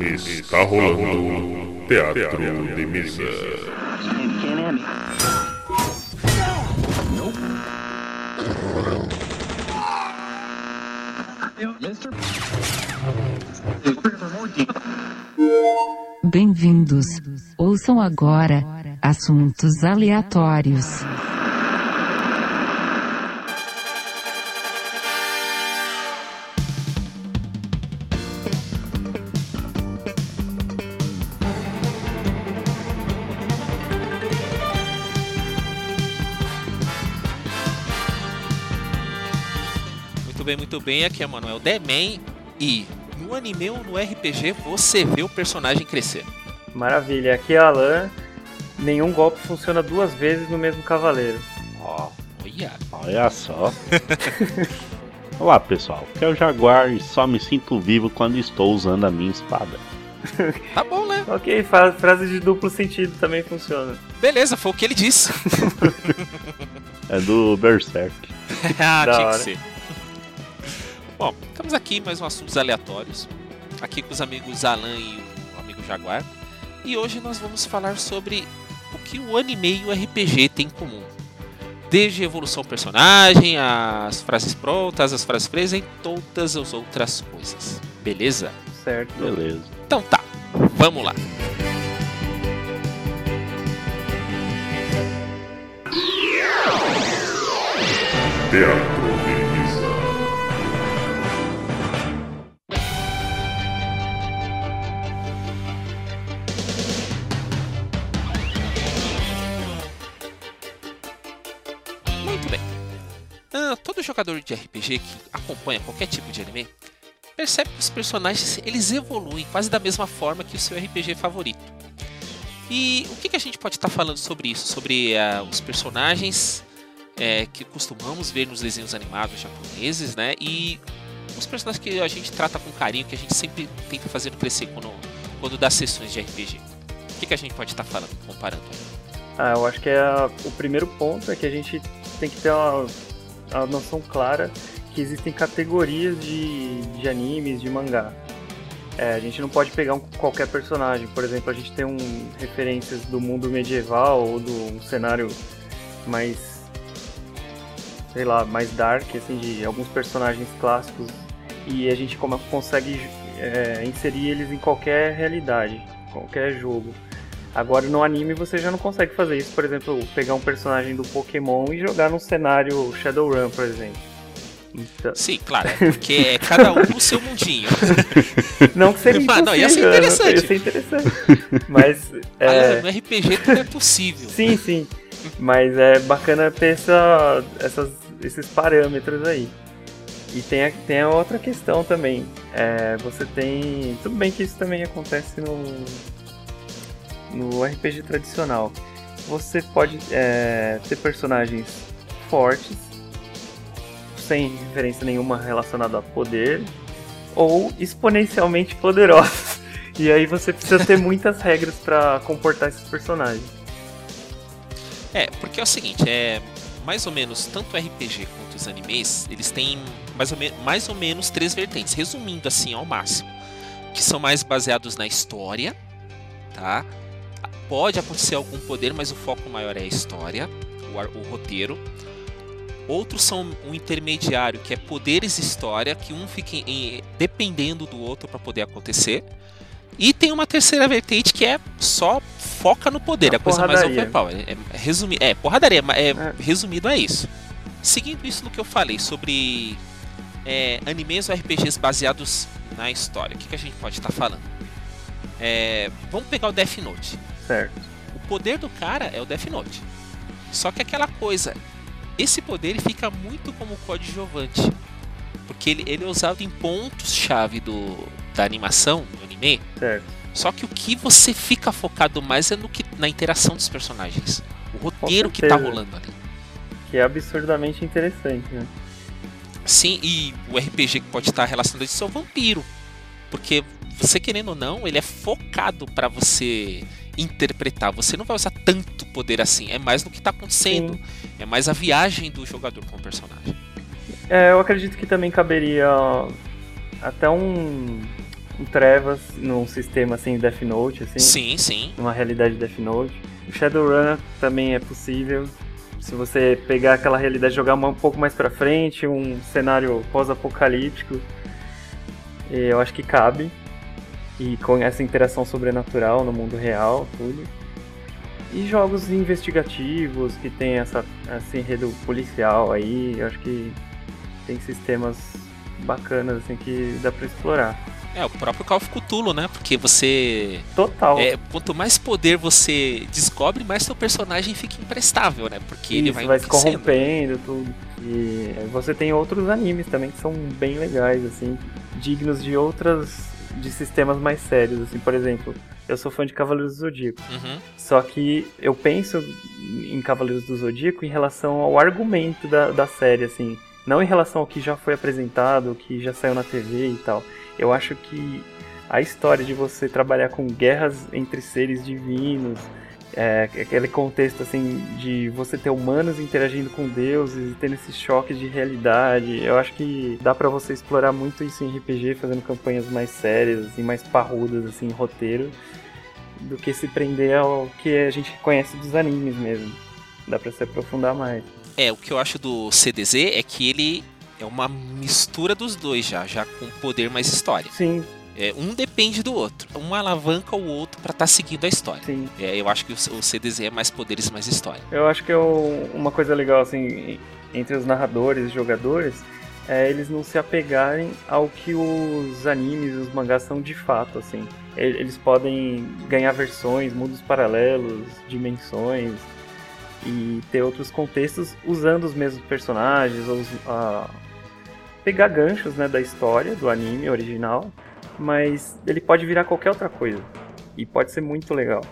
Está rolando Teatro de Mesa. Bem-vindos. Ouçam agora assuntos aleatórios. Bem, muito bem. Aqui é o Manuel Demen e no anime ou no RPG você vê o personagem crescer. Maravilha, aqui é Alan. Nenhum golpe funciona duas vezes no mesmo cavaleiro. Ó, Olha, olha só. Olá pessoal, aqui é o Jaguar e só me sinto vivo quando estou usando a minha espada. tá bom, né? Ok, frase de duplo sentido também funciona. Beleza, foi o que ele disse. É do Berserk. ah, Da tinha hora. que ser. Bom, estamos aqui em mais um assuntos aleatórios. Aqui com os amigos Alan e o amigo Jaguar. E hoje nós vamos falar sobre o que o anime e o RPG têm em comum. Desde a evolução do personagem, as frases prontas, as frases presas e todas as outras coisas. Beleza? Certo. Beleza. Então tá, vamos lá. Teatro RPG que acompanha qualquer tipo de anime percebe que os personagens eles evoluem quase da mesma forma que o seu RPG favorito. E o que, que a gente pode estar falando sobre isso? Sobre ah, os personagens eh, que costumamos ver nos desenhos animados japoneses, né? E os personagens que a gente trata com carinho, que a gente sempre tenta fazer crescer quando, quando dá sessões de RPG. O que, que a gente pode estar falando, comparando? Ah, eu acho que é o primeiro ponto é que a gente tem que ter uma, uma noção clara que existem categorias de, de animes, de mangá. É, a gente não pode pegar um- qualquer personagem. Por exemplo, a gente tem um, referências do mundo medieval ou do um cenário mais, sei lá, mais dark, assim, de alguns personagens clássicos. E a gente como- consegue é, inserir eles em qualquer realidade, qualquer jogo. Agora no anime você já não consegue fazer isso, por exemplo, pegar um personagem do Pokémon e jogar num cenário Shadowrun, por exemplo. Então, Sim, claro, é porque é cada um no seu mundinho. não que seria Ah, não, ia ser interessante. Ia ser interessante. Mas é, no RPG tudo é possível. sim, sim. Mas é bacana ter essa, essas, esses parâmetros aí. E tem a, tem a outra questão também. É, você tem. Tudo bem que isso também acontece no, no RPG tradicional. Você pode é, ter personagens fortes, sem referência nenhuma relacionada a poder, ou exponencialmente poderosos. E aí você precisa ter muitas regras para comportar esses personagens. É, porque é o seguinte, é mais ou menos tanto o RPG quanto os animes, eles têm mais ou, mais ou menos três vertentes, resumindo assim ao máximo, que são mais baseados na história, tá? Pode acontecer algum poder, mas o foco maior é a história, o, o roteiro. Outros são um intermediário, que é poderes e história, que um fica em- dependendo do outro para poder acontecer. E tem uma terceira vertente que é só foca no poder, A é a coisa mais overpower. É, é, resumi é porradaria, mas é, É. resumido a isso. Seguindo isso no que eu falei sobre é, animes ou RPGs baseados na história, o que, que a gente pode estar falando? É, vamos pegar o Death Note. Certo. O poder do cara é o Death Note. Só que aquela coisa, esse poder ele fica muito como coadjuvante. Porque ele, ele é usado em pontos-chave do, da animação, do anime. Certo. Só que o que você fica focado mais é no que, na interação dos personagens. O roteiro que tá rolando ali. Que é absurdamente interessante, né? Sim, e o RPG que pode estar relacionado a isso é o vampiro. Porque você querendo ou não, ele é focado pra você interpretar. Você não vai usar tanto poder assim. É mais no que tá acontecendo. Sim. É mais a viagem do jogador com o personagem. É, eu acredito que também caberia até um, um Trevas num sistema assim Death Note, assim. Sim, sim. Numa realidade Death Note. O Shadowrun também é possível. Se você pegar aquela realidade e jogar um pouco mais pra frente, um cenário pós-apocalíptico, eu acho que cabe. E com essa interação sobrenatural no mundo real, tudo. E jogos investigativos que tem essa, esse enredo policial aí, eu acho que tem sistemas bacanas assim que dá para explorar. É, o próprio Call of Cthulhu, né? Porque você. Total. É, quanto mais poder você descobre, mais seu personagem fica imprestável, né? Porque Isso, ele vai, vai se corrompendo, tudo. E você tem outros animes também que são bem legais, assim, dignos de outras. De sistemas mais sérios, assim, por exemplo. Eu sou fã de Cavaleiros do Zodíaco. Uhum. Só que eu penso em Cavaleiros do Zodíaco em relação ao argumento da, da série, assim. Não em relação ao que já foi apresentado, o que já saiu na TV e tal. Eu acho que a história de você trabalhar com guerras entre seres divinos, é, aquele contexto assim de você ter humanos interagindo com deuses e tendo esses choques de realidade, eu acho que dá para você explorar muito isso em RPG, fazendo campanhas mais sérias e assim, mais parrudas assim, em roteiro, do que se prender ao que a gente conhece dos animes mesmo. Dá para se aprofundar mais. É, o que eu acho do CDZ é que ele é uma mistura dos dois já, já com poder mais história. Sim. É, um depende do outro. Um alavanca o outro para estar tá seguindo a história. Sim. É, eu acho que o, CDZ é mais poderes, mais história. Eu acho que é uma coisa legal, assim, entre os narradores e jogadores, é eles não se apegarem ao que os animes e os mangás são de fato, assim. Eles podem ganhar versões, mundos paralelos, dimensões e ter outros contextos usando os mesmos personagens ou uh, pegar ganchos né, da história do anime original mas ele pode virar qualquer outra coisa. E pode ser muito legal.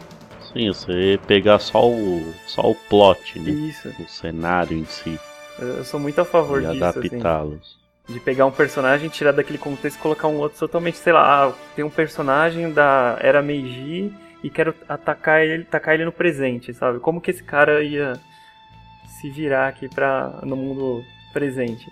Sim, você pegar só o, só o plot, né? Isso. O cenário em si. Eu sou muito a favor e disso. adaptá-los. Assim, de pegar um personagem, tirar daquele contexto e colocar um outro totalmente, sei lá, ah, tem um personagem da era Meiji e quero atacar ele, atacar ele no presente, sabe? Como que esse cara ia se virar aqui pra, no mundo presente?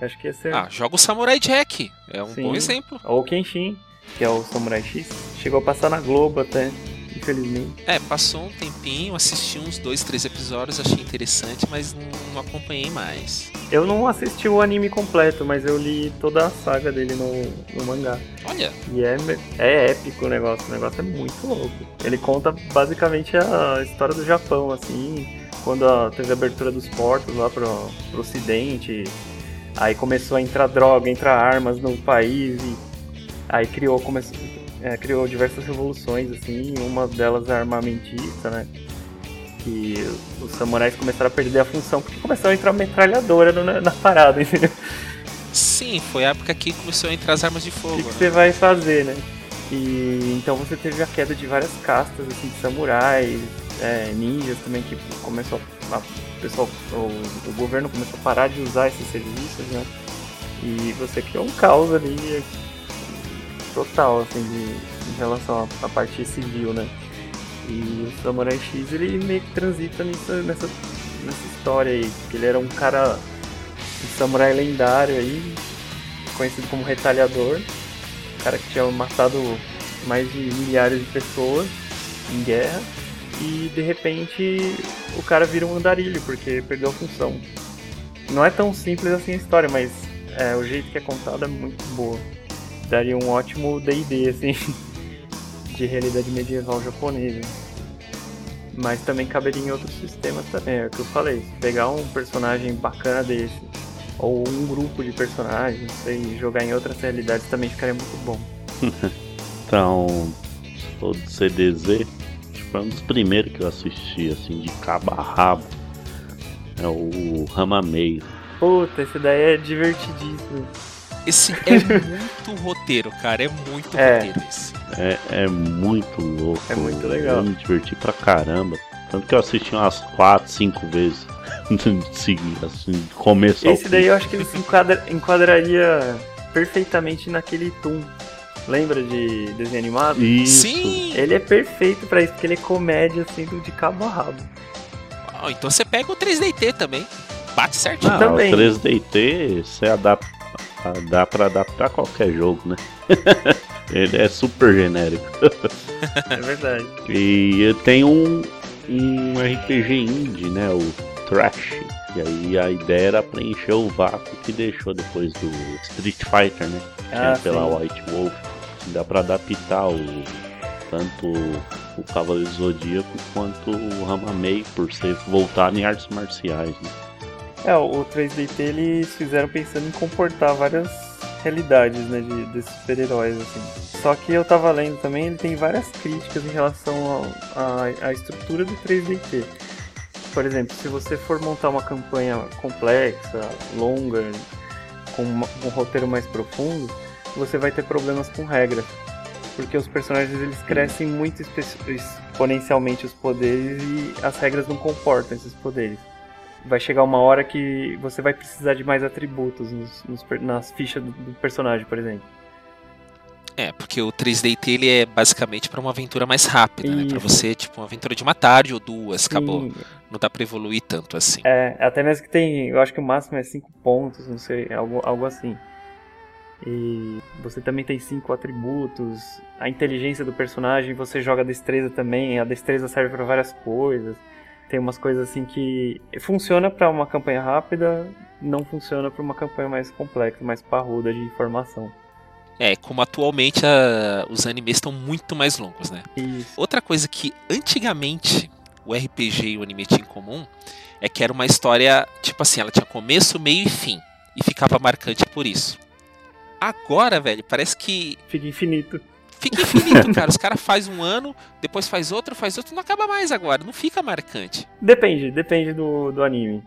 Acho que esse é... Ah, joga o Samurai Jack. É um Sim. bom exemplo. Ou Kenshin, que é o Samurai X. Chegou a passar na Globo até, infelizmente. É, passou um tempinho, assisti uns dois, três episódios, achei interessante, mas não, não acompanhei mais. Eu não assisti o anime completo, mas eu li toda a saga dele no, no mangá. Olha. E é, é épico o negócio, o negócio é muito louco. Ele conta basicamente a história do Japão, assim, quando teve a abertura dos portos lá pro, pro ocidente, Aí começou a entrar droga, entrar armas no país e aí criou, começou, é, criou diversas revoluções, assim, uma delas é armamentista, né? Que os samurais começaram a perder a função porque começou a entrar metralhadora na, na parada, entendeu? Sim, foi a época que começou a entrar as armas de fogo. O que, que né? você vai fazer, né? E então você teve a queda de várias castas assim, de samurais, é, ninjas também que começou a, a pessoal, o, o, governo começou a parar de usar esses serviços, né? E você criou um caos ali total, assim, de, em relação à, à parte civil, né? E o Samurai X ele meio que transita nisso, nessa, nessa história aí, que ele era um cara, um samurai lendário aí, conhecido como retalhador, um cara que tinha matado mais de milhares de pessoas em guerra e de repente o cara vira um andarilho porque perdeu a função. Não é tão simples assim a história, mas é, o jeito que é contado é muito boa. Daria um ótimo D&D assim de realidade medieval japonesa. Mas também caberia em outros sistemas também, é o que eu falei. Pegar um personagem bacana desse, ou um grupo de personagens, e jogar em outras realidades também ficaria muito bom. então, todo CDZ foi um dos primeiros que eu assisti, assim, de cabo a rabo. É o Ramamei. Puta, esse daí é divertidíssimo. Esse é muito roteiro, cara. É muito é. roteiro esse. É, é muito louco. É muito legal. Eu me diverti pra caramba. Tanto que eu assisti umas 4, 5 vezes. Seguir, assim, começo Esse daí eu acho que ele se enquadra, enquadraria perfeitamente naquele Toon Lembra de desenho animado? Isso. Sim! Ele é perfeito para isso, porque ele é comédia assim de cabo a rabo. Oh, então você pega o 3DT também. Bate certinho. Não, também. O 3DT você adapta, Ah, Dá pra adaptar a qualquer jogo, né? Ele é super genérico. É verdade. E eu tenho um, um RPG indie, né? O Trash. E aí a ideia era preencher o vácuo que deixou depois do Street Fighter, né? Ah, Tinha pela sim. White Wolf. Dá pra adaptar o tanto o Cavaleiro Zodíaco quanto o Ramamei por ser voltado em artes marciais, né? É, o 3DT eles fizeram pensando em comportar várias realidades, né, de, desses super-heróis, assim. Só que eu tava lendo também, ele tem várias críticas em relação à estrutura do 3DT. Por exemplo, se você for montar uma campanha complexa, longa, com um roteiro mais profundo, você vai ter problemas com regras. Porque os personagens eles crescem muito exponencialmente os poderes e as regras não comportam esses poderes vai chegar uma hora que você vai precisar de mais atributos nos- nos nas fichas do, do personagem, por exemplo. É, porque o 3DT ele é basicamente pra uma aventura mais rápida, né? Pra Isso. você, tipo, uma aventura de uma tarde ou duas, acabou. Sim, Não dá pra evoluir tanto assim. É, até mesmo que tem, eu acho que o máximo é 5 pontos, não sei, algo, algo assim. E você também tem cinco atributos, a inteligência do personagem, você joga destreza também, a destreza serve pra várias coisas. Tem umas coisas assim que funciona pra uma campanha rápida, não funciona pra uma campanha mais complexa, mais parruda de informação. É, como atualmente a- os animes estão muito mais longos, né? Isso. Outra coisa que antigamente o RPG e o anime tinham em comum é que era uma história, tipo assim, ela tinha começo, meio e fim. E ficava marcante por isso. Agora, velho, parece que Fica infinito. fica infinito, cara. Os caras fazem um ano, depois faz outro, faz outro, não acaba mais agora, não fica marcante. Depende, depende do, do anime.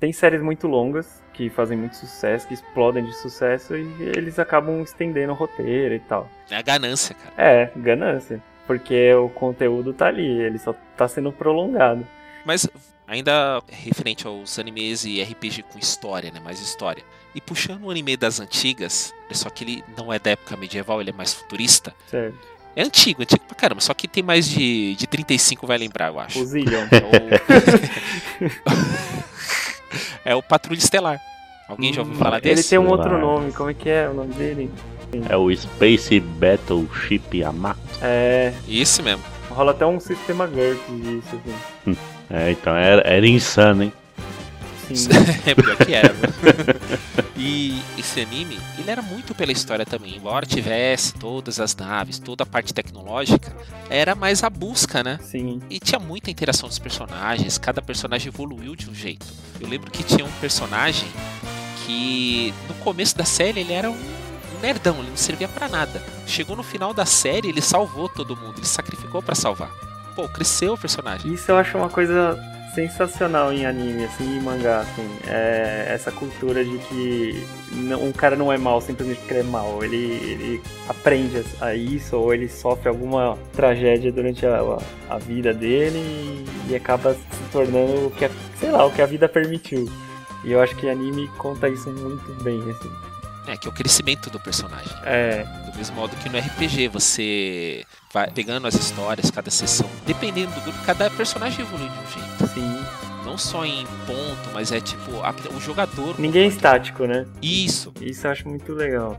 Tem séries muito longas que fazem muito sucesso, que explodem de sucesso e eles acabam estendendo o roteiro e tal. É a ganância, cara. É, ganância. Porque o conteúdo tá ali, ele só tá sendo prolongado. Mas ainda referente aos animes e RPG com história, né? Mais história. E puxando o anime das antigas, só que ele não é da época medieval, ele é mais futurista. Certo. É antigo, antigo pra caramba, só que tem mais de, de 35 vai lembrar, eu acho. O Zillion. É o, é o Patrulha Estelar. Alguém já ouviu falar Ele desse? tem um outro Vai. nome, como é que é o nome dele? É o Space Battleship Yamato. É. Esse mesmo. Rola até um sistema GURPS disso, assim. É, então era, era insano, hein? Sim. É pior que era. e esse anime, ele era muito pela história também. Embora tivesse todas as naves, toda a parte tecnológica, era mais a busca, né? Sim. E tinha muita interação dos personagens, cada personagem evoluiu de um jeito. Eu lembro que tinha um personagem que no começo da série ele era um nerdão, ele não servia pra nada. Chegou no final da série, ele salvou todo mundo, ele sacrificou pra salvar. Pô, cresceu o personagem. Isso eu acho uma coisa sensacional em anime, assim, em mangá, assim. É essa cultura de que um cara não é mal simplesmente porque ele é mal. Ele, ele aprende a isso, ou ele sofre alguma tragédia durante a, a- a vida dele e, e acaba se tornando o que, a, sei lá, o que a vida permitiu. E eu acho que anime conta isso muito bem, assim. É, que é o crescimento do personagem. É, Do mesmo modo que no RPG, você vai pegando as histórias, cada sessão, dependendo do grupo, cada personagem evolui de um jeito. sim. Não só em ponto, mas é tipo, a- o jogador. Ninguém é estático, né? Isso. Isso eu acho muito legal.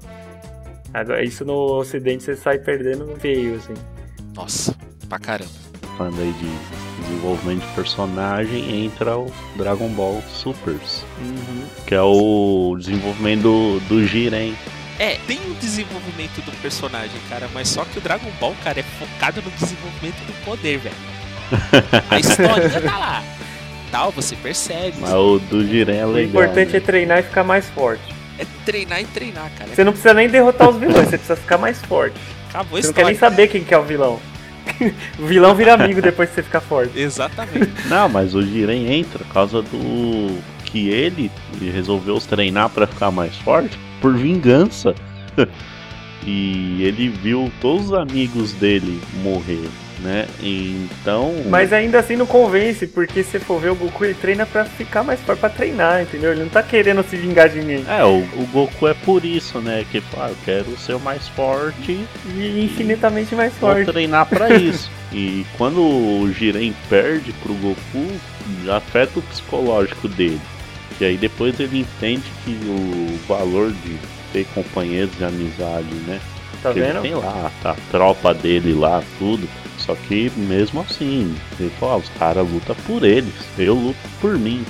Agora, isso no ocidente você sai perdendo feio, assim. Nossa, pra caramba. Falando aí de desenvolvimento de personagem, entra o Dragon Ball Supers, Uhum. Que é o desenvolvimento do, do Jiren. É, tem o desenvolvimento do personagem, cara, mas só que o Dragon Ball, cara, é focado no desenvolvimento do poder, velho. A história tá lá. Tal, você percebe. Mas o do Jiren é O legal. importante é né? treinar e ficar mais forte. É treinar e treinar, cara. Você não precisa nem derrotar os vilões, você precisa ficar mais forte. Acabou a Você não quer nem história. saber quem que é o vilão. o vilão vira amigo depois que você ficar forte. Exatamente. Não, mas o Jiren entra por causa do que ele resolveu treinar pra ficar mais forte por vingança. e ele viu todos os amigos dele morrer, né? Então. Mas ainda assim não convence, porque se for ver o Goku, ele treina pra ficar mais forte, pra treinar, entendeu? Ele não tá querendo se vingar de ninguém. É, o, o Goku é por isso, né? Que ah, eu quero ser o mais forte E infinitamente mais vou forte. treinar pra isso. e quando o Jiren perde pro Goku, afeta o psicológico dele. E aí depois ele entende que o valor de ter companheiros de amizade, né? Tá Porque vendo? Tem lá tá, a tropa dele lá, tudo. Só que mesmo assim, ele falou, ah, os caras lutam por eles, eu luto por mim,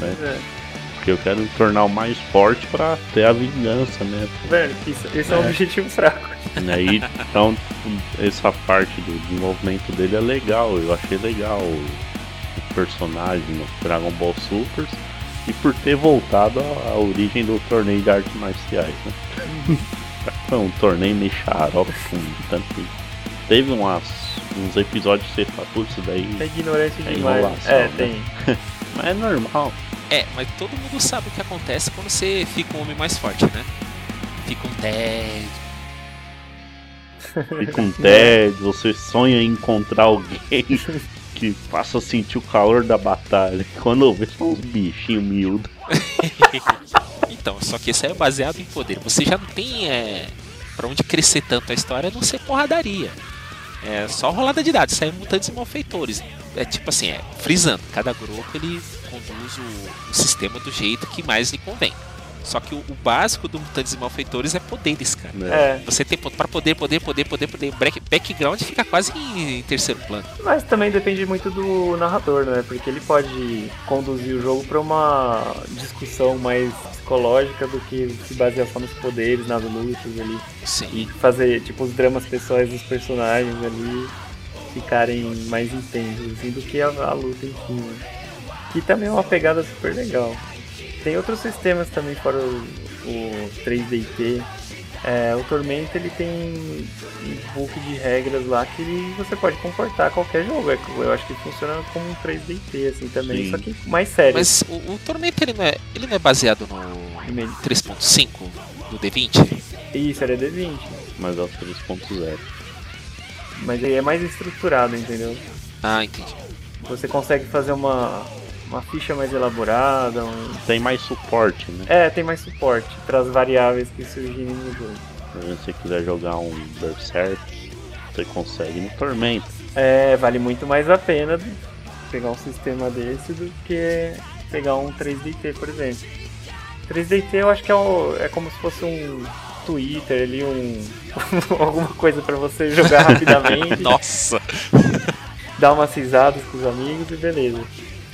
né? É. Porque eu quero me tornar o mais forte pra ter a vingança, né? Velho, isso, esse é um É. objetivo fraco. E aí, então, essa parte do desenvolvimento dele é legal. Eu achei legal o, o personagem no Dragon Ball Super e por ter voltado à, origem do torneio de artes marciais, né? Foi um torneio meio xarope com tanto. Teve umas, uns episódios que você fala, putz, isso daí. É ignorante É demais. enrolação, É, né? tem. Mas é normal. É, mas todo mundo sabe o que acontece quando você fica um homem mais forte, né? Fica um tédio. Fica um tédio, você sonha em encontrar alguém que faça sentir o calor da batalha. Quando eu vejo uns bichinhos miúdos. Então, só que isso é baseado em poder. Você já não tem é, pra onde crescer tanto a história a não ser porradaria. É só rolada de dados, aí é mutantes e malfeitores. É tipo assim, é frisando, cada grupo ele conduz o, o sistema do jeito que mais lhe convém. Só que o, o básico do mutantes e malfeitores é poderes, cara. Né? É, Você tem para poder, poder, poder, poder, poder. Back- Background fica quase em, em terceiro plano. mas também depende muito do narrador, né? Porque ele pode conduzir o jogo pra uma discussão mais psicológica do que se basear só nos poderes, nas lutas ali. Sim. E fazer, tipo, os dramas pessoais dos personagens ali ficarem mais intensos, assim, do que a, a luta em si. né? Que também é uma pegada super legal. Tem outros sistemas também fora o, o 3DT. É, o Tormenta ele tem um book de regras lá que ele- você pode comportar qualquer jogo. É, Eu acho que funciona como um 3DT assim também, Sim. só que mais sério. Mas o, o Tormenta ele não, é, ele não é baseado no Meio- 3.5 do D20? Isso, era D20. Mas é o 3.0. Mas ele é mais estruturado, entendeu? Ah, entendi. Você consegue fazer uma, uma ficha mais elaborada. um- Tem mais suporte, né? É, tem mais suporte para as variáveis que surgirem no jogo. Se você quiser jogar um Berserk, você consegue no Tormenta. É, vale muito mais a pena pegar um sistema desse do que pegar um 3DT, por exemplo. 3DT eu acho que é, o- é como se fosse um Twitter ali, um alguma coisa para você jogar rapidamente, Nossa! dar umas risadas com os amigos e beleza.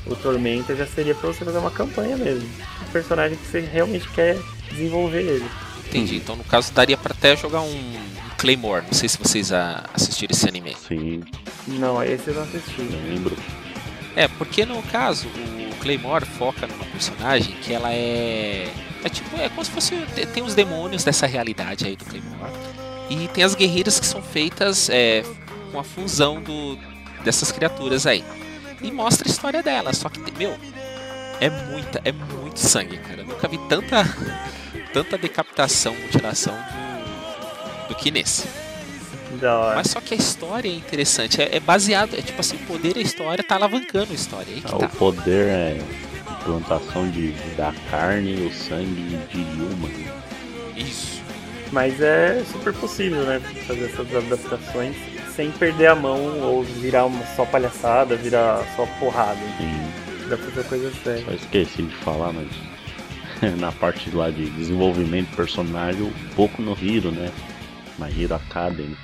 O Tormenta já seria pra você fazer uma campanha mesmo. Um personagem que você realmente quer desenvolver ele. Entendi. Então, no caso, daria pra até jogar um, Claymore. Não sei se vocês assistiram esse anime. Sim, Não, esse eu não assisti. lembro. É, porque no caso, o Claymore foca numa personagem que ela é. É tipo, é como se fosse. te- Tem os demônios dessa realidade aí do Claymore. E tem as guerreiras que são feitas é, com a fusão do, dessas criaturas aí. E mostra a história dela. Só que, meu, é muita, é muito sangue, cara. Eu nunca vi tanta, tanta decapitação, mutilação do, do que nesse. Da hora. Mas só que a história é interessante. É, é baseado, é tipo assim, o poder e a história tá alavancando a história. Aí que Ah, tá. O poder é implantação de, da carne e o sangue de Yuma. Isso. Mas é super possível, né? Fazer essas adaptações sem perder a mão ou virar uma só palhaçada, virar só porrada. Sim, Dá pra fazer coisa séria. só esqueci de falar, mas na parte lá de desenvolvimento de personagem, um pouco no Hiro, né? Na Hero Academy.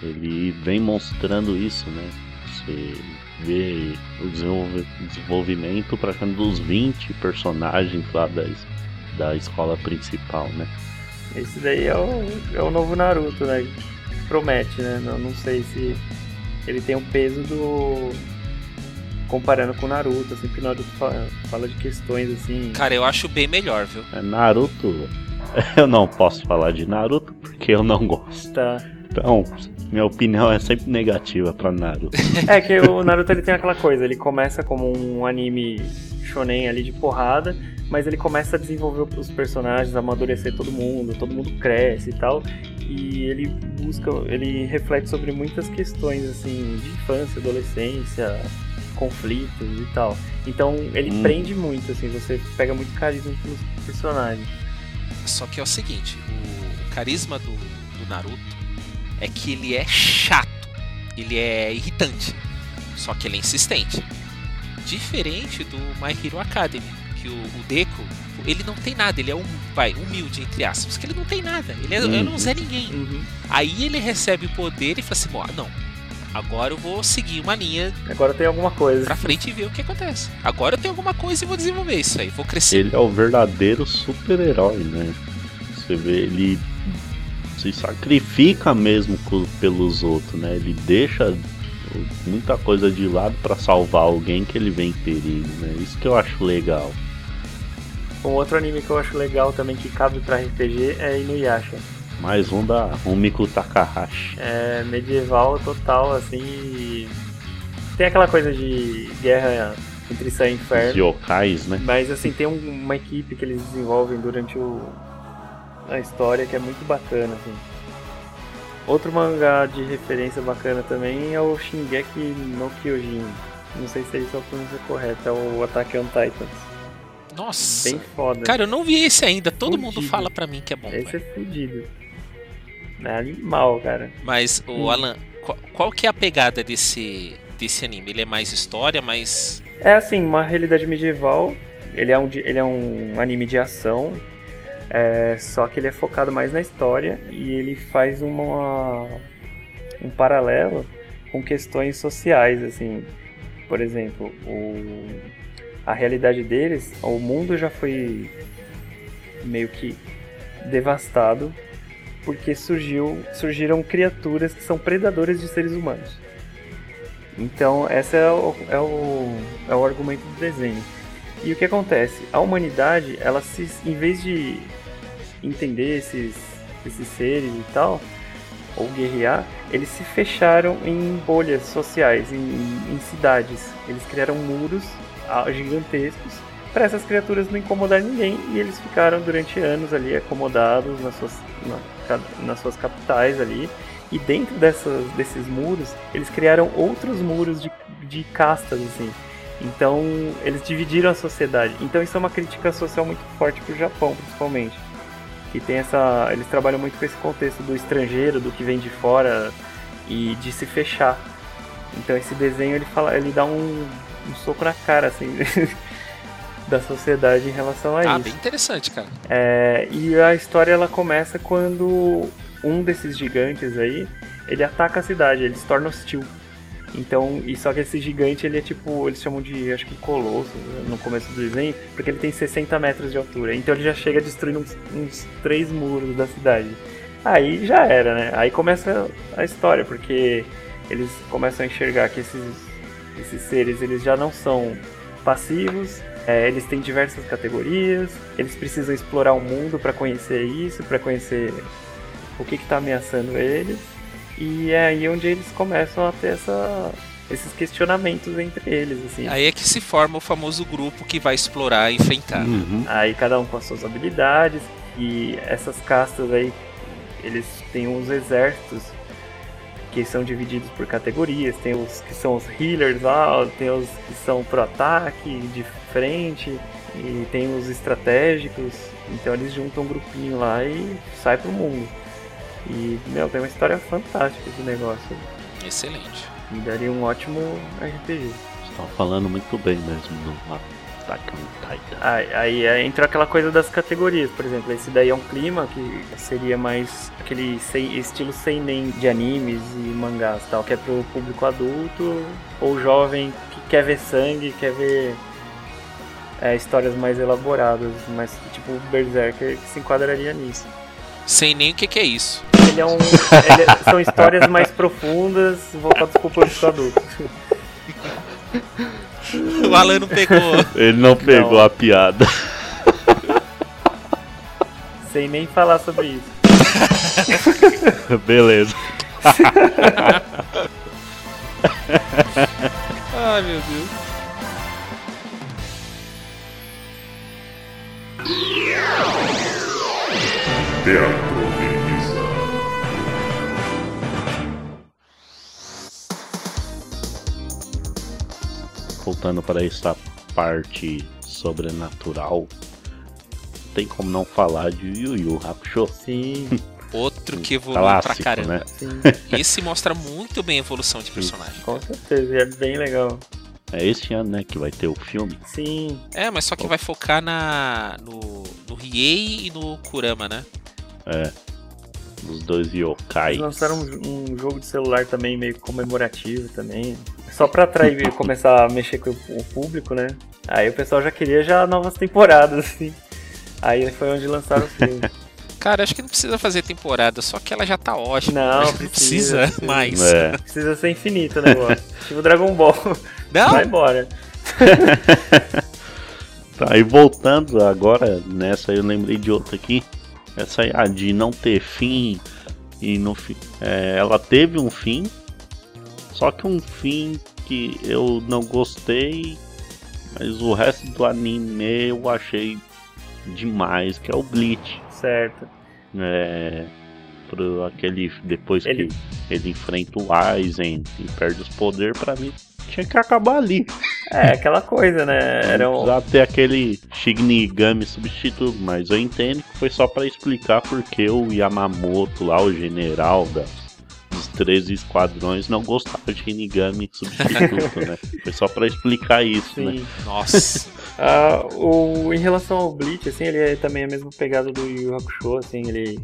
Ele vem mostrando isso, né? Você vê o desenvolvimento praticamente dos 20 personagens lá da, da escola principal, né? Esse daí é o, é o novo Naruto, né? Promete, né? Não, não sei se ele tem o peso do. Comparando com o Naruto, assim, porque o Naruto fala, fala de questões assim. Cara, eu acho bem melhor, viu? É, Naruto, eu não posso falar de Naruto porque eu não gosto. Tá. Então, minha opinião é sempre negativa pra Naruto. É que o Naruto ele tem aquela coisa, ele começa como um anime shonen ali de porrada, mas ele começa a desenvolver os personagens, amadurecer todo mundo, todo mundo cresce e tal. E ele busca, ele reflete sobre muitas questões assim de infância, adolescência, conflitos e tal. Então ele Hum. prende muito, assim, você pega muito carisma pelos personagens. Só que é o seguinte, o, o carisma do, do Naruto é que ele é chato, ele é irritante, só que ele é insistente. Diferente do My Hero Academy, que o, o Deku, ele não tem nada, ele é um, vai, humilde, entre aspas, que ele não tem nada, ele é, Uhum. ele não Zé Ninguém. Uhum. Aí ele recebe o poder e fala assim, "Bom, ah, não, agora eu vou seguir uma linha Agora tem alguma coisa. pra frente e ver o que acontece. Agora eu tenho alguma coisa e vou desenvolver isso aí, vou crescer. Ele é o verdadeiro super-herói, né? Você vê, ele se sacrifica mesmo pelos outros, né? Ele deixa muita coisa de lado pra salvar alguém que ele vê em perigo, né? Isso que eu acho legal. Um outro anime que eu acho legal também que cabe pra RPG é Inuyasha. Mais um da Rumiko Takahashi. É medieval total, assim. Tem aquela coisa de guerra entre céu e Os inferno. yokais, né? Mas assim, tem um- uma equipe que eles desenvolvem durante o, a história que é muito bacana, assim. Outro mangá de referência bacana também é o Shingeki no Kyojin. Não sei se é isso a pronúncia correta, é o Attack on Titan. Nossa, Bem foda. cara, eu não vi esse ainda, todo mundo Fudido. fala pra mim que é bom. Esse velho. é fudido. É animal, cara. Mas, o Hum. Alan, qual, qual que é a pegada desse, desse anime? Ele é mais história, mais... É assim, uma realidade medieval. Ele é um, ele é um anime de ação. É, só que ele é focado mais na história e ele faz uma, um paralelo com questões sociais, assim. Por exemplo, o, a realidade deles, o mundo já foi meio que devastado porque surgiu, surgiram criaturas que são predadores de seres humanos. Então, esse é o, é o, é o argumento do desenho. E o que acontece? A humanidade, ela se, em vez de entender esses, esses seres e tal, ou guerrear, eles se fecharam em bolhas sociais, em, em cidades. Eles criaram muros ah, gigantescos para essas criaturas não incomodar ninguém e eles ficaram durante anos ali acomodados nas suas, na- nas suas capitais ali. E dentro dessas, desses muros, eles criaram outros muros de, de castas, assim. Então, eles dividiram a sociedade. Então, isso é uma crítica social muito forte pro Japão, principalmente. Que tem essa. Eles trabalham muito com esse contexto do estrangeiro, do que vem de fora e de se fechar. Então, esse desenho ele fala, ele dá um, um soco na cara, assim, da sociedade em relação a Ah, isso. bem interessante, cara. É, e a história ela começa quando um desses gigantes aí, ele ataca a cidade, ele se torna hostil. Então, e só que esse gigante, ele é tipo, eles chamam de, acho que colosso, no começo do desenho, porque ele tem 60 metros de altura. Então ele já chega destruindo uns, uns três muros da cidade. Aí já era, né? Aí começa a história, porque eles começam a enxergar que esses, esses seres, eles já não são passivos, é, eles têm diversas categorias, eles precisam explorar o mundo para conhecer isso, para conhecer o que está ameaçando eles. E é aí onde eles começam a ter essa, esses questionamentos entre eles, assim. Aí é que se forma o famoso grupo que vai explorar e enfrentar. Uhum. Aí cada um com as suas habilidades e essas castas aí, eles têm uns exércitos que são divididos por categorias. Tem os que são os healers lá, tem os que são pro ataque, de frente, e tem os estratégicos. Então eles juntam um grupinho lá e sai pro mundo. E, meu, tem uma história fantástica esse negócio. Excelente. E daria um ótimo RPG. Você tá falando muito bem mesmo no Attack on Titan. Aí, aí entra aquela coisa das categorias, por exemplo, esse daí é um clima que seria mais aquele sei- estilo seinen de animes e mangás tal, que é pro público adulto ou jovem que quer ver sangue, quer ver é, histórias mais elaboradas, mas tipo Berserker que se enquadraria nisso. Sem nem o que, que é isso. Ele é um, ele é- são histórias mais profundas voltadas pro público adulto. O Alan não pegou. Ele não pegou Não. a piada. Sem nem falar sobre isso. Beleza. Ai, meu Deus. Teatro Voltando para essa parte sobrenatural, não tem como não falar de Yu Yu Hakusho. Sim, Outro que evoluiu pra Clássico, caramba. né? sim, Esse mostra muito bem a evolução de personagem. com certeza, e é bem legal. É esse ano, né, que vai ter o filme. Sim, É, mas só que vai focar na no, no Riei e no Kurama, né? É. Os dois yokais. eles lançaram um, um jogo de celular também meio comemorativo também. Só pra atrair e começar a mexer com o público, né? Aí o pessoal já queria já novas temporadas, assim. Aí foi onde lançaram o filme. Cara, acho que não precisa fazer temporada, só que ela já tá ótima. Não, precisa, precisa. mais. É. Precisa ser infinito o negócio. tipo Dragon Ball. Não, Vai embora. Tá, e voltando agora nessa, eu lembrei de outra aqui. Essa aí, a de não ter fim e no fim. é, ela teve um fim, só que um fim que eu não gostei, mas o resto do anime eu achei demais, que é o Bleach. Certo. É, pro aquele depois Ele- que ele enfrenta o Aizen e perde os poderes, pra mim tinha que acabar ali. É, aquela coisa, né? Era um... Precisava ter aquele Shinigami substituto, mas eu entendo que foi só pra explicar porque o Yamamoto lá, o general das, dos 13 esquadrões, não gostava de Shinigami substituto, né? Foi só pra explicar isso, né? Sim. nossa. Ah, o, em relação ao Bleach, assim, ele é também a mesma pegada do Yu Hakusho, assim, ele,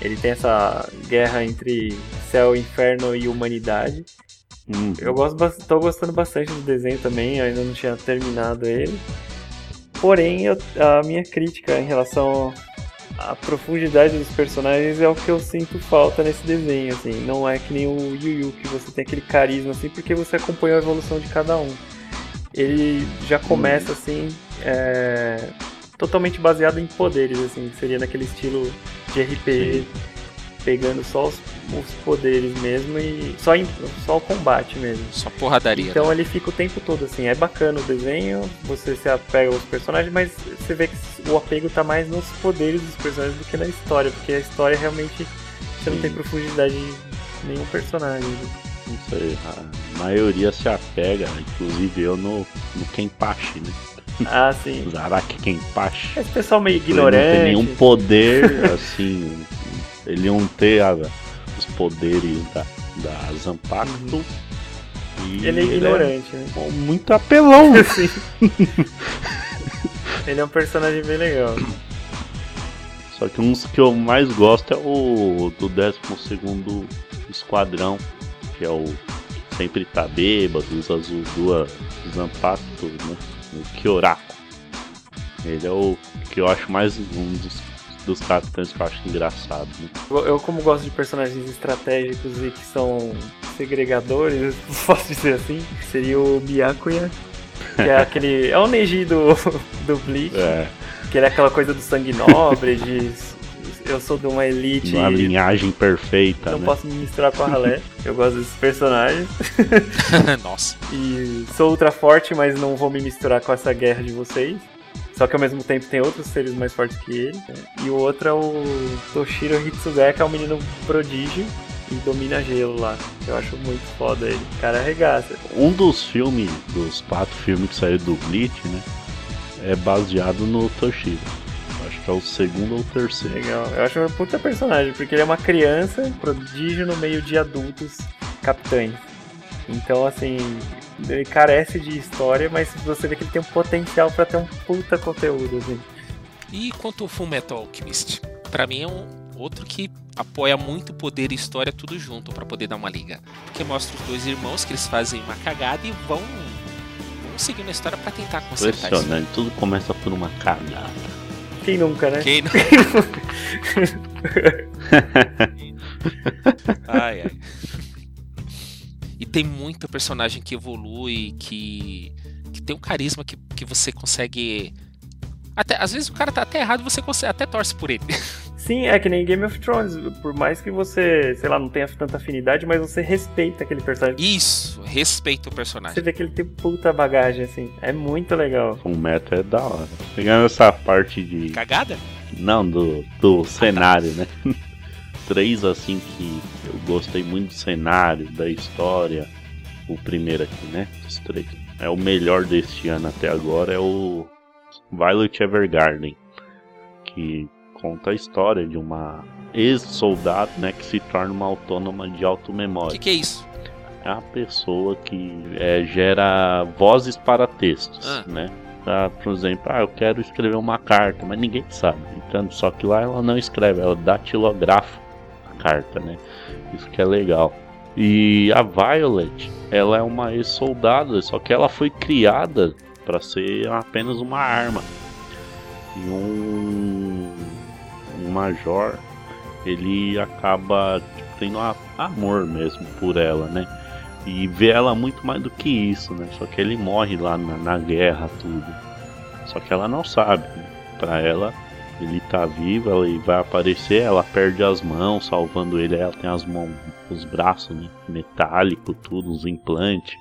ele tem essa guerra entre céu, inferno e humanidade. Hum, Eu gosto, tô gostando bastante do desenho também, eu ainda não tinha terminado ele. Porém, eu- a minha crítica em relação à profundidade dos personagens é o que eu sinto falta nesse desenho, assim. Não é que nem o Yu Yu, que você tem aquele carisma, assim, porque você acompanha a evolução de cada um. Ele já começa, assim, é, totalmente baseado em poderes, assim, seria naquele estilo de RPG, pegando só os, os poderes mesmo e só, em- só o combate mesmo. Só porradaria. Então né? ele fica o tempo todo assim, é bacana o desenho, você se apega aos personagens, mas você vê que o apego tá mais nos poderes dos personagens do que na história, porque a história realmente você não tem Sim. profundidade em nenhum personagem. não sei, a maioria se apega, inclusive eu no, no Kenpachi, né? Ah, sim. Zaraki Kenpachi. Esse pessoal meio Ele não tem ignorante. nenhum poder, assim. Ele não tem a- os poderes da, da Zanpakuto. E Ele é ignorante, né? é muito apelão. Sim. ele é um personagem bem legal. Só que um dos que eu mais gosto é o do 12 Esquadrão, que é o que sempre tá bêbado, usa as duas Zanpakuto, né? O Kyoraku. Ele é o que eu acho mais um dos, dos capitães que eu acho engraçado, né? Eu, eu, como gosto de personagens estratégicos e que são segregadores, posso dizer assim, seria o Byakuya, que é aquele. É o Neji do, do Bleach, É, que ele é aquela coisa do sangue nobre, de eu sou de uma elite. uma linhagem perfeita, Não né? posso me misturar com a ralé. Eu gosto desses personagens. Nossa. E sou ultra forte, mas não vou me misturar com essa guerra de vocês. Só que ao mesmo tempo tem outros seres mais fortes que ele. né? E o outro é o Toshiro Hitsugai, que é um menino prodígio e domina gelo lá. Eu acho muito foda ele. O cara arregaça. Um dos filmes, dos quatro filmes que saíram do Bleach, né? É baseado no Toshiro. Acho que é o segundo ou o terceiro. Legal. Eu acho um puta personagem, porque ele é uma criança prodígio no meio de adultos capitães. Então, assim, ele carece de história, mas você vê que ele tem um potencial pra ter um puta conteúdo, assim. E quanto ao Full Metal Alchemist? Pra mim é um outro que apoia muito poder e história tudo junto pra poder dar uma liga. Porque mostra os dois irmãos que eles fazem uma cagada e vão, vão seguindo a história pra tentar consertar isso. Impressionante. Tudo começa por uma cagada. Quem nunca, né? Quem não... ai, ai. Tem muita personagem que evolui, que, que tem um carisma que, que você consegue. Até, às vezes o cara tá até errado e você consegue, até torce por ele. Sim, é que nem Game of Thrones. Por mais que você, sei lá, não tenha tanta afinidade, mas você respeita aquele personagem. Isso, respeita o Você personagem. vê que ele tem puta bagagem, assim. É muito legal. Um metro é da hora. Pegando essa parte de. Cagada? Não, do, do cenário, né? Três assim que gostei muito do cenário, da história. O primeiro aqui, né? Os três. É o melhor deste ano até agora, é o Violet Evergarden. Que conta a história de uma ex-soldado, né? Que se torna uma autônoma de O auto-memória. que, que é isso? é uma pessoa que é, gera vozes para textos, Ah. né? Tá, por exemplo, ah, eu quero escrever uma carta, mas ninguém sabe. Então, só que lá ela não escreve, ela datilografa a carta, né? Isso que é legal. E a Violet, ela é uma ex-soldada, só que ela foi criada para ser apenas uma arma. E um, um major, ele acaba tipo, tendo a- amor mesmo por ela, né? E vê ela muito mais do que isso, né? Só que ele morre lá na, na guerra, tudo. Só que ela não sabe. Né? Pra ela, ele tá vivo, ela vai aparecer, ela perde as mãos, salvando ele. Ela tem as mãos, os braços, né? Metálico, tudo, os implantes.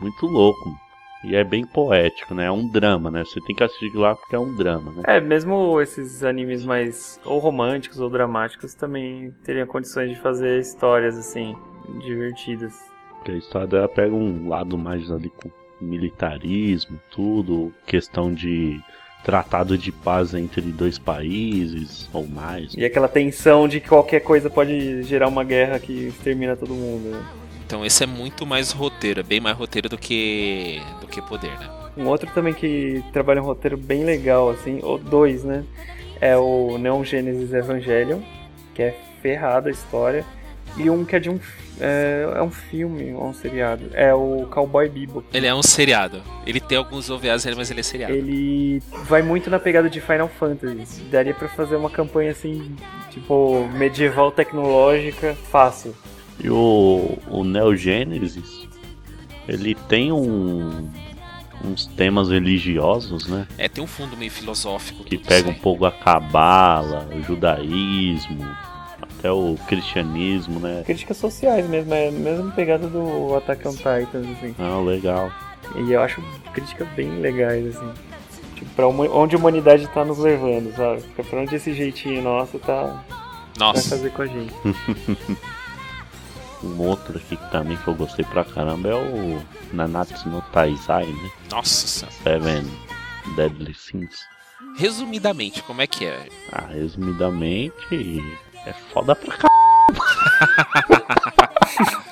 Muito louco. E é bem poético, né? É um drama, né? Você tem que assistir lá porque é um drama, né? É, mesmo esses animes mais ou românticos ou dramáticos também teriam condições de fazer histórias assim divertidas. Porque a história dela pega um lado mais ali com militarismo, tudo, questão de tratado de paz entre dois países ou mais. E aquela tensão de que qualquer coisa pode gerar uma guerra que extermina todo mundo. né? Então esse é muito mais roteiro, é bem mais roteiro do que do que poder, né? Um outro também que trabalha um roteiro bem legal, assim, ou dois, né? É o Neon Genesis Evangelion, que é ferrada a história. E um que é de um. É, é um filme ou um seriado. É o Cowboy Bebop. Ele é um seriado. Ele tem alguns OVAs, mas ele é seriado. Ele vai muito na pegada de Final Fantasy. Daria pra fazer uma campanha assim, tipo, medieval tecnológica, fácil. E o, o Neo Genesis, ele tem um, uns temas religiosos, né? É, tem um fundo meio filosófico. Que pega um pouco a cabala, o judaísmo, até o cristianismo, né? Críticas sociais mesmo, é a mesma pegada do Attack on Titan, assim. Ah, legal. E eu acho críticas bem legais, assim. Tipo, pra onde a humanidade tá nos levando, sabe? Pra onde esse jeitinho nosso tá vai Nossa, fazer com a gente. Um outro aqui que também que eu gostei pra caramba é o Nanatsu no Taizai, né? nossa. Seven Deadly Sins. Resumidamente, como é que é? Ah, resumidamente, é foda pra caramba.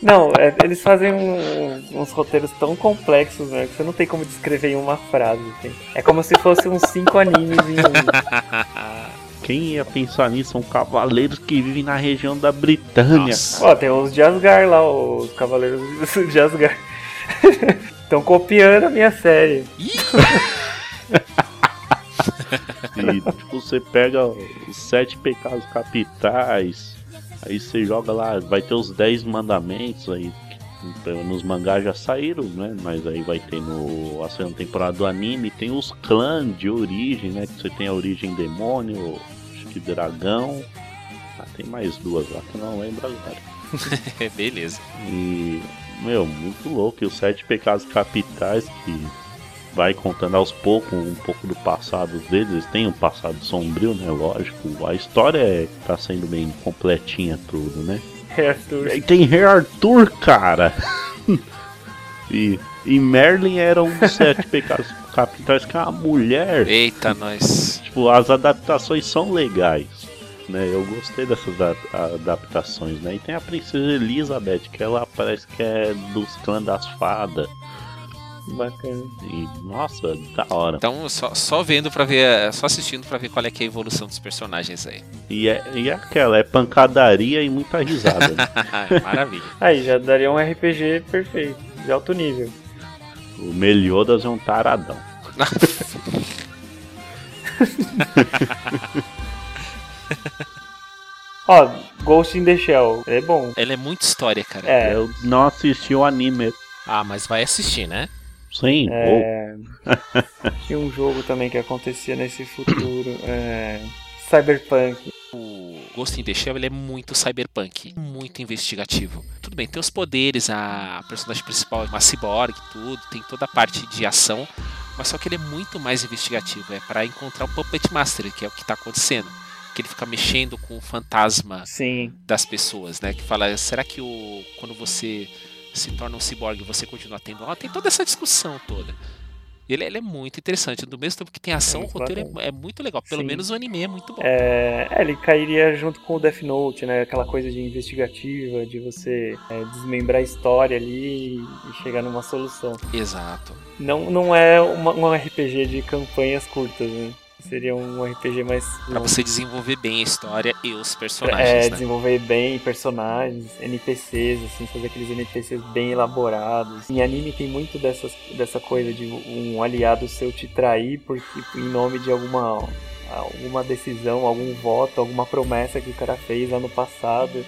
Não, é- eles fazem um- uns roteiros tão complexos, né? Que você não tem como descrever em uma frase. assim. É como se fossem uns cinco animes em um. Quem ia pensar nisso? São cavaleiros que vivem na região da Britânia. Nossa. Ó, tem os de Asgard lá, os Cavaleiros de Asgard. Estão copiando a minha série. E tipo, você pega os sete pecados capitais, aí você joga lá, vai ter os dez mandamentos aí. que Nos mangás já saíram, né? Mas aí vai ter no a segunda temporada do anime, tem os clãs de origem, né? Que você tem a origem demônio, acho que dragão. Ah, tem mais duas lá que eu não lembro agora. beleza. E, meu, muito louco. E os sete pecados capitais que vai contando aos poucos um pouco do passado deles. Eles têm um passado sombrio, né? Lógico. A história é, tá sendo bem completinha tudo, né? É, Arthur. E tem Rei Arthur, cara! e, e Merlin era um dos sete pecados capitais que é uma mulher. Eita, nós. Tipo, as adaptações são legais. Né, eu gostei dessas a- adaptações, né? E tem a princesa Elizabeth, que ela parece que é dos clãs das fadas. Bacana. E, nossa, da hora. Então, só, só vendo pra ver, só assistindo pra ver qual é que é a evolução dos personagens aí. E é, e é aquela, é pancadaria e muita risada. né? Maravilha. Aí, já daria um RPG perfeito, de alto nível. o Meliodas é um taradão. Ó, Ghost in the Shell, é bom. Ela é muito história, cara. É, Eu não assisti o anime. Ah, mas vai assistir, né? Sim, é... Tinha um jogo também que acontecia nesse futuro. É... Cyberpunk. O Ghost in the Shell ele é muito cyberpunk, muito investigativo. Tudo bem, tem os poderes, a personagem principal é uma cyborg, tudo, tem toda a parte de ação, mas só que ele é muito mais investigativo. É pra encontrar o Puppet Master, que é o que tá acontecendo. Que ele fica mexendo com o fantasma Sim. das pessoas, né? Que fala, será que o quando você se torna um ciborgue você continua tendo? Ó, tem toda essa discussão toda. Ele, ele é muito interessante. Do mesmo tempo que tem ação, É o roteiro é, é muito legal. Pelo Sim. menos o anime é muito bom. É, é, ele cairia junto com o Death Note, né? Aquela coisa de investigativa, de você é, desmembrar a história ali e chegar numa solução. Exato. Não, não é uma, um RPG de campanhas curtas, né? Seria um RPG mais. Pra você desenvolver bem a história e os é, personagens, né? desenvolver bem personagens, NPCs, assim, fazer aqueles NPCs bem elaborados. Em anime tem muito dessas, dessa coisa de um aliado seu te trair porque em nome de alguma, alguma decisão, algum voto, alguma promessa que o cara fez lá no passado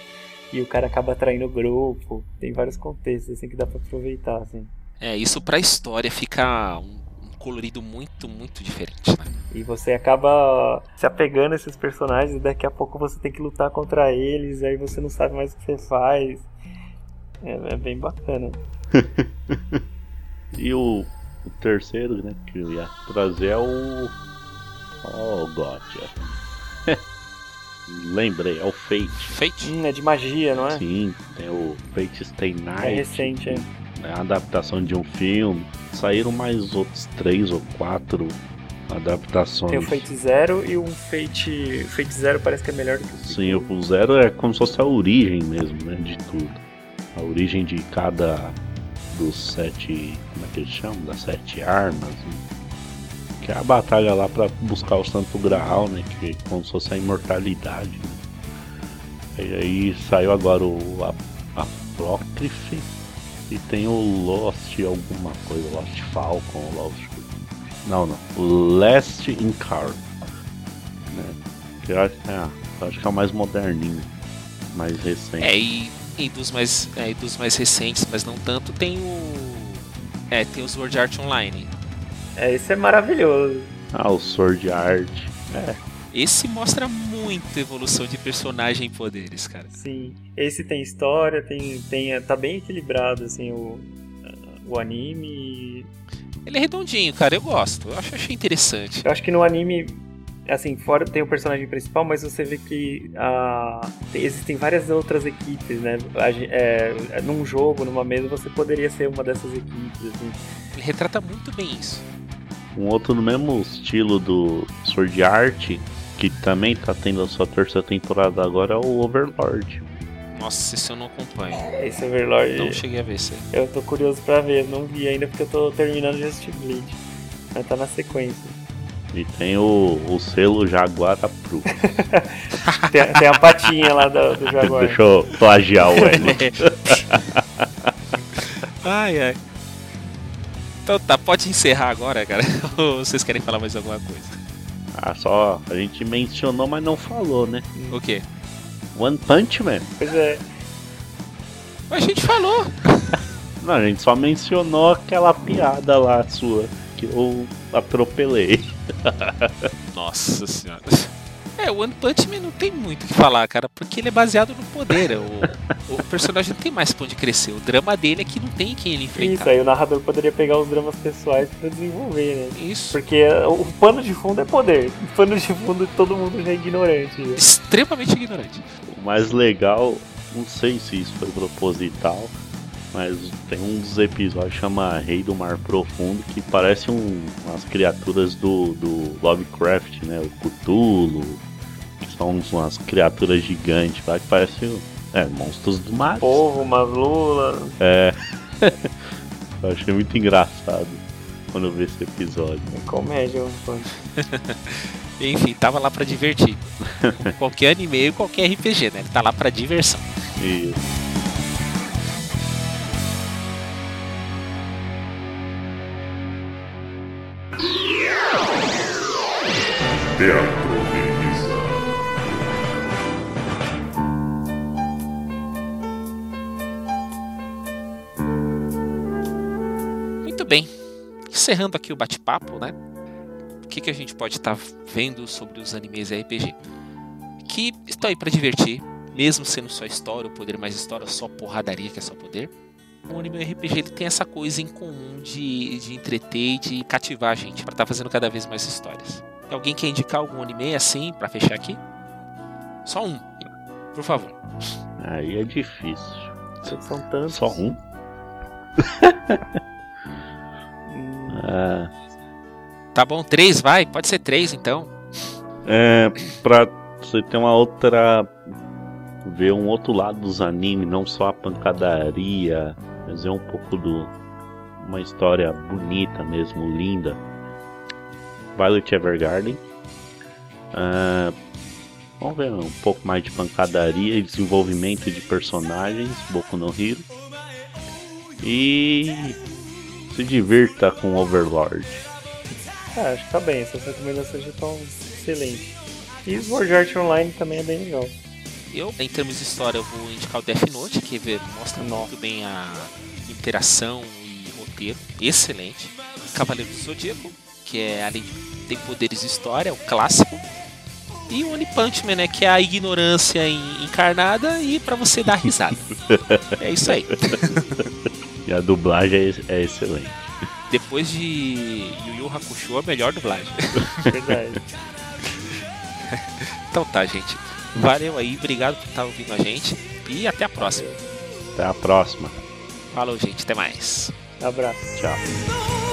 e o cara acaba traindo o grupo. Tem vários contextos assim que dá pra aproveitar, assim. É, isso pra história fica um colorido muito, muito diferente, né? E você acaba se apegando a esses personagens e daqui a pouco você tem que lutar contra eles, aí você não sabe mais o que você faz. É, é bem bacana. E o, o terceiro, né, que eu ia trazer é o. Oh, gotcha. Lembrei, é o Fate. Fate? Hum, é de magia, não é? Sim, tem o Fate Stay Night. É recente, é. É a adaptação de um filme. Saíram mais outros três ou quatro adaptações. Tem o Fate Zero e um Fate. Fate Zero parece que é melhor do que o Sim, o Zero é como se fosse a origem mesmo, né, de tudo. A origem de cada dos sete, como é que eles chamam? Das sete armas. né? Que é a batalha lá pra buscar o Santo Graal, né, que é como se fosse a imortalidade. né. E aí saiu agora o a- Apócrife e tem o Lost alguma coisa, Lost Falcon, Lost... Não, não, o Last Incar. Né, que eu acho, é, eu acho que é o mais moderninho, mais recente. É, e, e dos mais, é, e dos mais recentes, mas não tanto, tem o. É, tem o Sword Art Online. É, esse é maravilhoso. Ah, o Sword Art. Esse mostra muita evolução de personagem e poderes, cara. Sim. Esse tem história, tem. tem tá bem equilibrado, assim, o, o anime. Ele é redondinho, cara, eu gosto. Eu acho, achei interessante. Eu acho que no anime, assim, fora tem o personagem principal, mas você vê que ah, tem- existem várias outras equipes, né? É, num jogo, numa mesa, você poderia ser uma dessas equipes, assim. Ele retrata muito bem isso. Um outro no mesmo estilo do Sword Art, que também tá tendo a sua terceira temporada agora, é o Overlord. Nossa, esse eu não acompanho. Esse Overlord, Não cheguei a ver isso aí. eu tô curioso pra ver, não vi ainda porque eu tô terminando de assistir Bleach. Mas tá na sequência. E tem o, o selo Jaguara Pro. Tem, tem a patinha lá do, do Jaguar. Deixa eu plagiar o L. ai, ai. Então tá, pode encerrar agora, cara. Ou vocês querem falar mais alguma coisa? Ah, só a gente mencionou, mas não falou, né? O quê? One Punch Man. Pois é. A gente falou. Não, a gente só mencionou aquela piada lá sua que eu atropelei. Nossa senhora. É, o One Punch Man não tem muito o que falar, cara, porque ele é baseado no poder. O, o personagem não tem mais pra onde crescer. O drama dele é que não tem quem ele Isso, enfrentar. aí o narrador poderia pegar os dramas pessoais pra desenvolver, né? Isso. Porque o pano de fundo é poder. O pano de fundo todo mundo já é ignorante. né? Extremamente ignorante. O mais legal, não sei se isso foi proposital, mas tem um dos episódios que chama Rei do Mar Profundo que parece um, umas criaturas do, do Lovecraft, né? O Cthulhu, são umas criaturas gigantes lá que parecem é, monstros do mar. Povo, umas lula. É. eu achei muito engraçado quando eu vi esse episódio. É comédia. Enfim, tava lá pra divertir. Qualquer anime e qualquer RPG, né? Ele tá lá pra diversão. E Encerrando aqui o bate-papo, né? O que, que a gente pode estar vendo sobre os animes RPG? Que estão aí pra divertir, mesmo sendo só história, o poder mais história, só porradaria que é só poder. O anime RPG ele tem essa coisa em comum de, de entreter e de cativar a gente pra estar fazendo cada vez mais histórias. Alguém quer indicar algum anime assim pra fechar aqui? Só um, por favor. aí é difícil. São tantos. Só um? Ah, Tá bom, três, vai? Pode ser três então. É, pra você ter uma outra. ver um outro lado dos animes, não só a pancadaria, mas é um pouco do. uma história bonita mesmo, linda. Violet Evergarden. Ah, vamos ver um pouco mais de pancadaria e desenvolvimento de personagens, Boku no Hero. E se divirta com Overlord. Ah, acho que tá bem, essas recomendações já estão excelentes. E Sword Art Online também é bem legal. Eu, em termos de história, eu vou indicar o Death Note, que vê- mostra Nossa. muito bem a interação e roteiro. Excelente. Cavaleiro do Zodíaco, que é, além de ter poderes e história, é o clássico. E o One Punch Man, né, que é a ignorância encarnada e pra você dar risada. é isso aí. E a dublagem é, é excelente. Depois de Yu Yu Hakusho, a melhor dublagem. Verdade. Então tá, gente. Valeu aí, obrigado por estar ouvindo a gente e até a próxima. Até a próxima. Falou, gente, até mais. Abraço. Tchau.